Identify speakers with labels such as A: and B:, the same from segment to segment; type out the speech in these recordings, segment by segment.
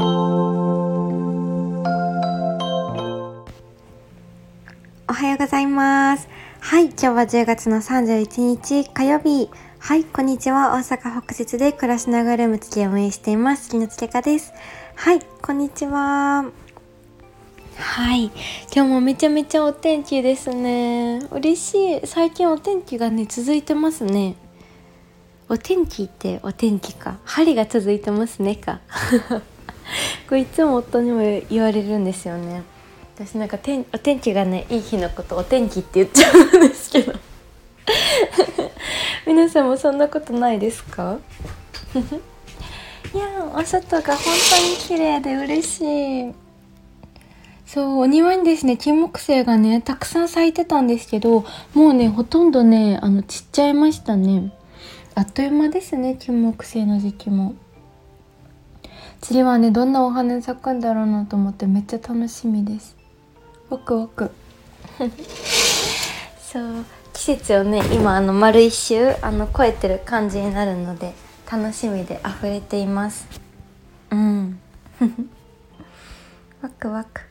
A: おはようございます。はい今日は10月の31日火曜日。はいこんにちは。大阪北節で暮らしながらムつけを運営しています。木のつけかです。はいこんにちは。はい。今日もめちゃめちゃお天気ですね。嬉しい。最近お天気がね続いてますね。お天気ってお天気か。針が続いてますねか。これいつも夫にも言われるんですよね。私なんか天お天気がねいい日のことお天気って言っちゃうんですけど。皆さんもそんなことないですか？いやお外が本当に綺麗で嬉しい。そうお庭にですね金木犀がねたくさん咲いてたんですけどもうねほとんどねあの散っちゃいましたね。あっという間ですね金木犀の時期も。次はねどんなお花咲くんだろうなと思ってめっちゃ楽しみです。ワクワク。そう季節をね今あの丸一周あの超えてる感じになるので楽しみで溢れています。うん。ワクワク。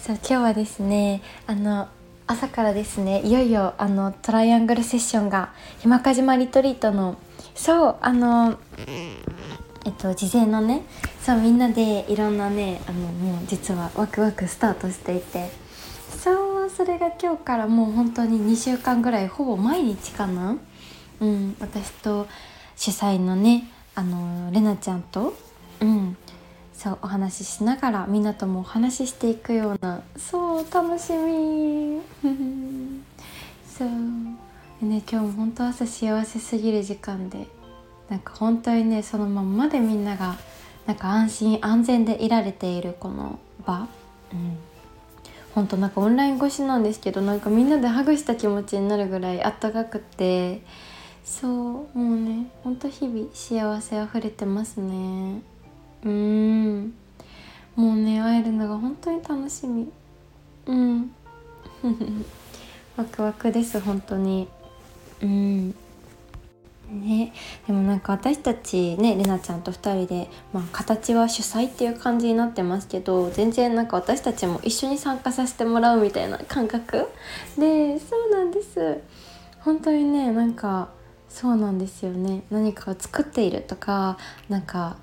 A: そう今日はですねあの朝からですねいよいよあのトライアングルセッションがひまかじまリトリートのそうあのえっと事前のねそうみんなでいろんなねあのもう実はワクワクスタートしていて。そうそれが今日からもう本当に2週間ぐらいほぼ毎日かな。うん私と主催のねあのれなちゃんと。うんそうお話ししながらみんなともお話ししていくようなそう楽しみ。そう。でね今日も本当朝幸せすぎる時間でなんか本当にねそのまんまでみんながなんか安心安全でいられているこの場、うん、本当なんかオンライン越しなんですけどなんかみんなでハグした気持ちになるぐらいあったかくて。そうもうねほんと日々幸せあふれてますね。うん。もうね会えるのが本当に楽しみ。うん。ワクワクです本当に。うんね、でもなんか私たちねれなちゃんと2人で、まあ、形は主催っていう感じになってますけど全然なんか私たちも一緒に参加させてもらうみたいな感覚。でそうなんです。本当にねなんかそうなんですよね。何かを作っているとかなんか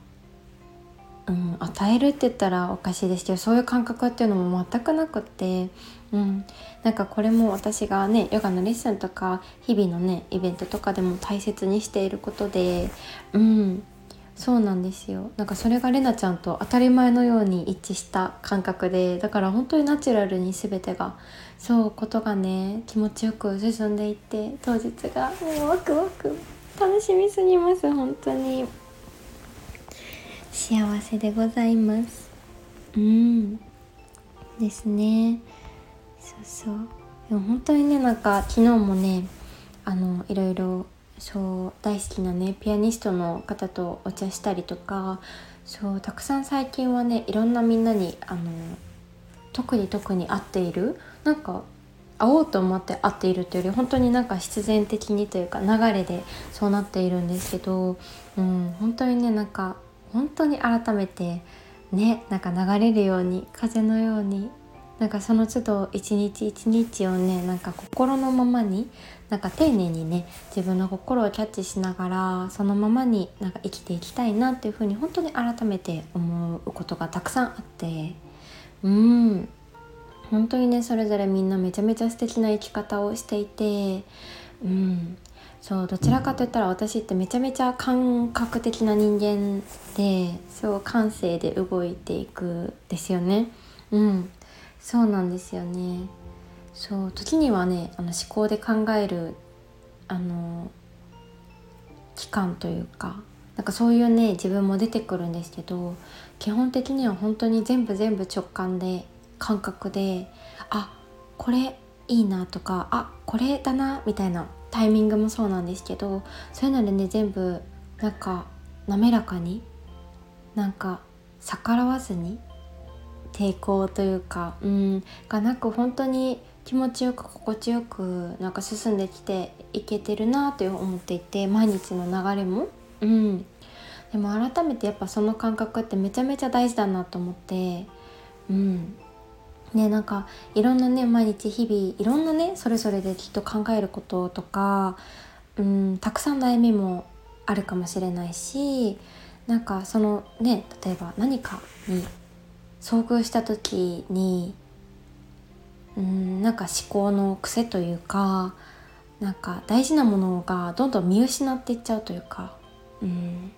A: うん、与えるって言ったらおかしいですけどそういう感覚っていうのも全くなくって、うん、なんかこれも私がねヨガのレッスンとか日々のねイベントとかでも大切にしていることで、うん、そうなんですよ。なんかそれがれなちゃんと当たり前のように一致した感覚でだから本当にナチュラルに全てがそうことがね気持ちよく進んでいって当日がもうワクワク楽しみすぎます本当に。幸せでございます。うん。ですね。そうそう。でも本当にねなんか昨日もねあのいろいろそう大好きなねピアニストの方とお茶したりとかそうたくさん最近はねいろんなみんなにあの特に特に合っているなんか会おうと思って会っているというより本当になんか必然的にというか流れでそうなっているんですけど、うん、本当にねなんか本当に改めてねなんか流れるように風のようになんかその都度一日一日をねなんか心のままになんか丁寧にね自分の心をキャッチしながらそのままになんか生きていきたいなっていうふうに本当に改めて思うことがたくさんあってうん。本当にねそれぞれみんなめちゃめちゃ素敵な生き方をしていてうん。そうどちらかといったら私ってめちゃめちゃ感覚的な人間でそう感性で動いていくですよね。うん。そうなんですよね。そう時にはねあの思考で考えるあの期間というかなんかそういうね自分も出てくるんですけど基本的には本当に全部全部直感で感覚であこれいいなとかあこれだなみたいなタイミングもそうなんですけどそういうのでね全部なんか滑らかになんか逆らわずに抵抗というかうんがなく本当に気持ちよく心地よくなんか進んできていけてるなと思っていて毎日の流れも。うん。でも改めてやっぱその感覚ってめちゃめちゃ大事だなと思ってうん。ねなんかいろんなね毎日日々いろんなねそれぞれできっと考えることとかうんたくさん悩みもあるかもしれないしなんかそのね例えば何かに遭遇した時にうんなんか思考の癖というかなんか大事なものがどんどん見失っていっちゃうというかうん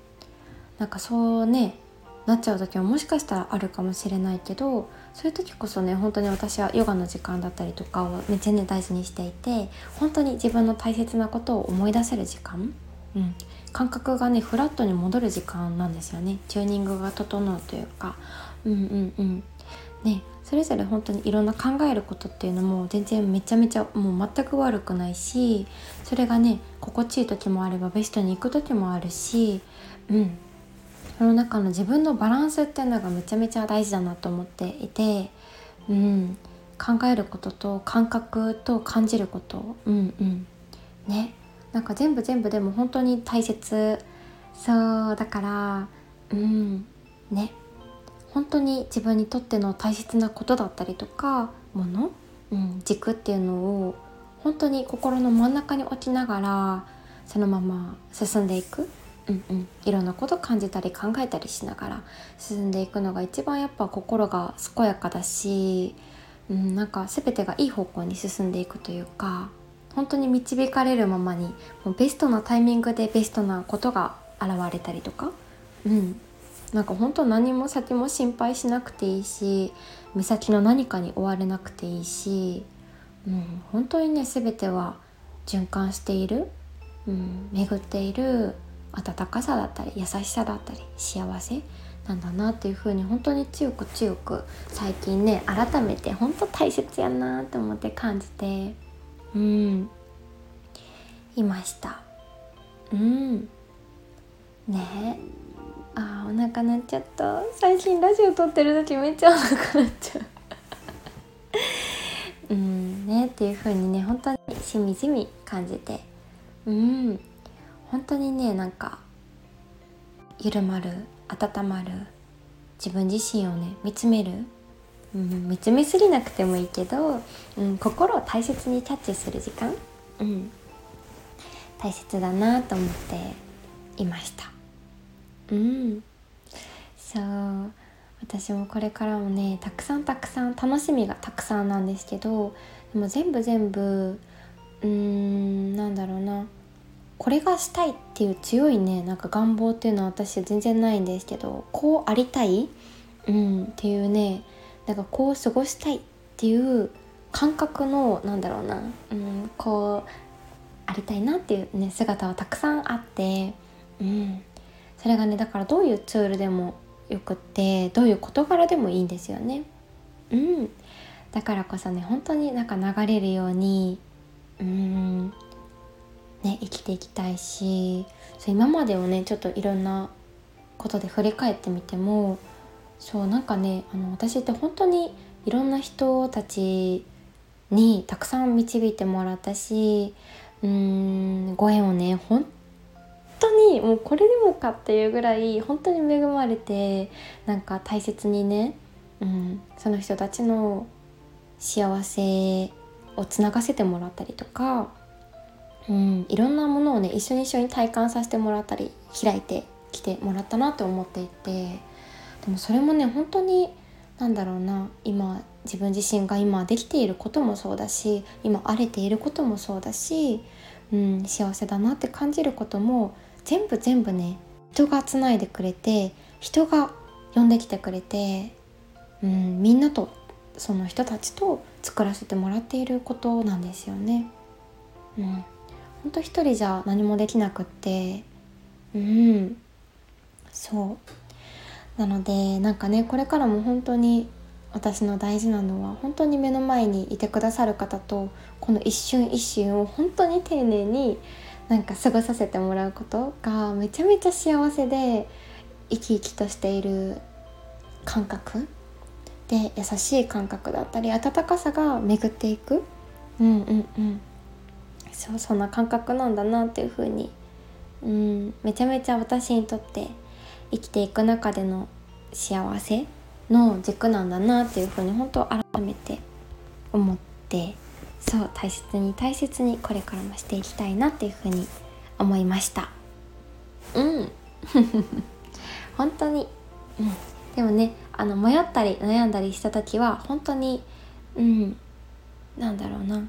A: なんかそうねなっちゃう時はもしかしたらあるかもしれないけどそういう時こそね本当に私はヨガの時間だったりとかをめっちゃね大事にしていて本当に自分の大切なことを思い出せる時間、うん、感覚がねフラットに戻る時間なんですよね。チューニングが整うというか。うんうんうん。ねそれぞれ本当にいろんな考えることっていうのも全然めちゃめちゃもう全く悪くないしそれがね心地いい時もあればベストに行く時もあるしうん。その中の自分のバランスっていうのがめちゃめちゃ大事だなと思っていて、うん、考えることと感覚と感じること。うんうん。ね。なんか全部全部でも本当に大切そうだからうん。ね。本当に自分にとっての大切なことだったりとかもの、うん、軸っていうのを本当に心の真ん中に置きながらそのまま進んでいく、うんうん、いろんなこと感じたり考えたりしながら進んでいくのが一番やっぱ心が健やかだし、うん、なんか全てがいい方向に進んでいくというか本当に導かれるままにもうベストなタイミングでベストなことが現れたりとか、うん、なんか本当何も先も心配しなくていいし目先の何かに追われなくていいし、うん、本当にね全ては循環している、うん、巡っている温かさだったり優しさだったり幸せなんだなっていう風に本当に強く強く最近ね改めて本当大切やなって思って感じてうん。いました。うん。ね。あーお腹鳴っちゃった。最近ラジオ撮ってる時めっちゃお腹鳴っちゃう。うん。ねっていう風にね本当にしみじみ感じて。うん。本当にねなんか緩まる温まる自分自身をね見つめる、うん、見つめすぎなくてもいいけど、うん、心を大切にキャッチする時間、うん、大切だなと思っていました。うん。そう私もこれからもねたくさんたくさん楽しみがたくさんなんですけどでも全部全部うーんなんだろうな。これがしたいっていう強いねなんか願望っていうのは私全然ないんですけどこうありたい、うん、っていうねなんかこう過ごしたいっていう感覚のなんだろうな、うん、こうありたいなっていうね姿はたくさんあって、うん、それがねだからどういうツールでもよくってどういう事柄でもいいんですよね。うん、だからこそね本当になんか流れるようにうん。ね生きていきたいしそう今までをねちょっといろんなことで振り返ってみてもそうなんかねあの私って本当にいろんな人たちにたくさん導いてもらったしうーんご縁をね本当にもうこれでもかっていうぐらい本当に恵まれてなんか大切にね、うん、その人たちの幸せをつながせてもらったりとか、うん、いろんなものをね一緒に一緒に体感させてもらったり開いてきてもらったなと思っていて。でもそれもね本当になんだろうな今自分自身が今できていることもそうだし今荒れていることもそうだし、うん、幸せだなって感じることも全部全部ね人がつないでくれて人が呼んできてくれて、うん、みんなとその人たちと作らせてもらっていることなんですよね。うん、ほんと一人じゃ何もできなくって。うん。そう。なのでなんかねこれからも本当に私の大事なのは本当に目の前にいてくださる方とこの一瞬一瞬を本当に丁寧になんか過ごさせてもらうことがめちゃめちゃ幸せで生き生きとしている感覚。で優しい感覚だったり温かさが巡っていく。うんうんうんそうそんな感覚なんだなっていう風に。うん。めちゃめちゃ私にとって生きていく中での幸せの軸なんだなっていうふうに本当改めて思って。そう大切に大切にこれからもしていきたいなっていうふうに思いました。うん。本当に、うん、でもねあの迷ったり悩んだりした時は本当にうん。なんだろうな。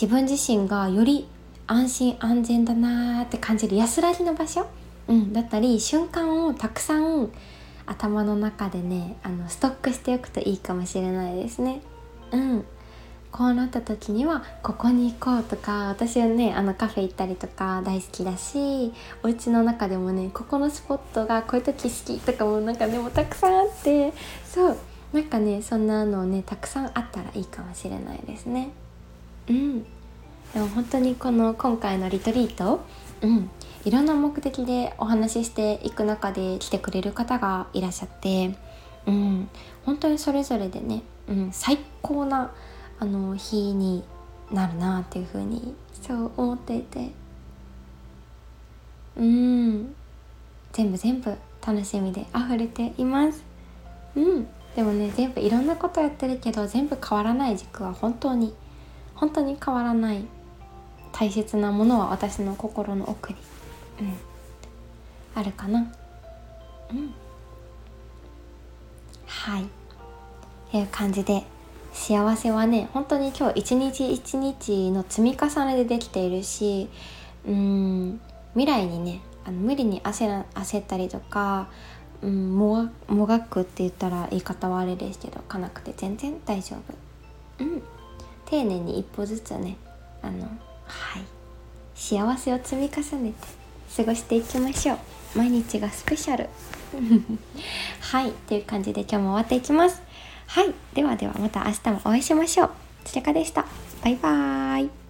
A: 自分自身がより安心安全だなーって感じる安らぎの場所、うん、だったり瞬間をたくさん頭の中でねあのストックしておくといいかもしれないですね。うんこうなった時にはここに行こうとか私はねあのカフェ行ったりとか大好きだしお家の中でもねここのスポットがこういう時好きとかもなんかねもうたくさんあってそうなんかねそんなのねたくさんあったらいいかもしれないですね。うん。でも本当にこの今回のリトリート、うん、いろんな目的でお話ししていく中で来てくれる方がいらっしゃって、うん、本当にそれぞれでね、うん、最高なあの日になるなっていうふうにそう思っていて。うん。全部全部楽しみで溢れています。うん。でもね全部いろんなことやってるけど全部変わらない軸は本当に本当に変わらない大切なものは私の心の奥にうん、あるかな。うん。はい。という感じで幸せはね本当に今日一日一日の積み重ねでできているしうん未来にねあの無理に焦ら焦ったりとか、うん、ももがくって言ったら言い方はあれですけどかなくて全然大丈夫。うん。丁寧に一歩ずつねあのはい幸せを積み重ねて過ごしていきましょう。毎日がスペシャル。はいという感じで今日も終わっていきます。はいではではまた明日もお会いしましょう。ちかでした。バイバーイ。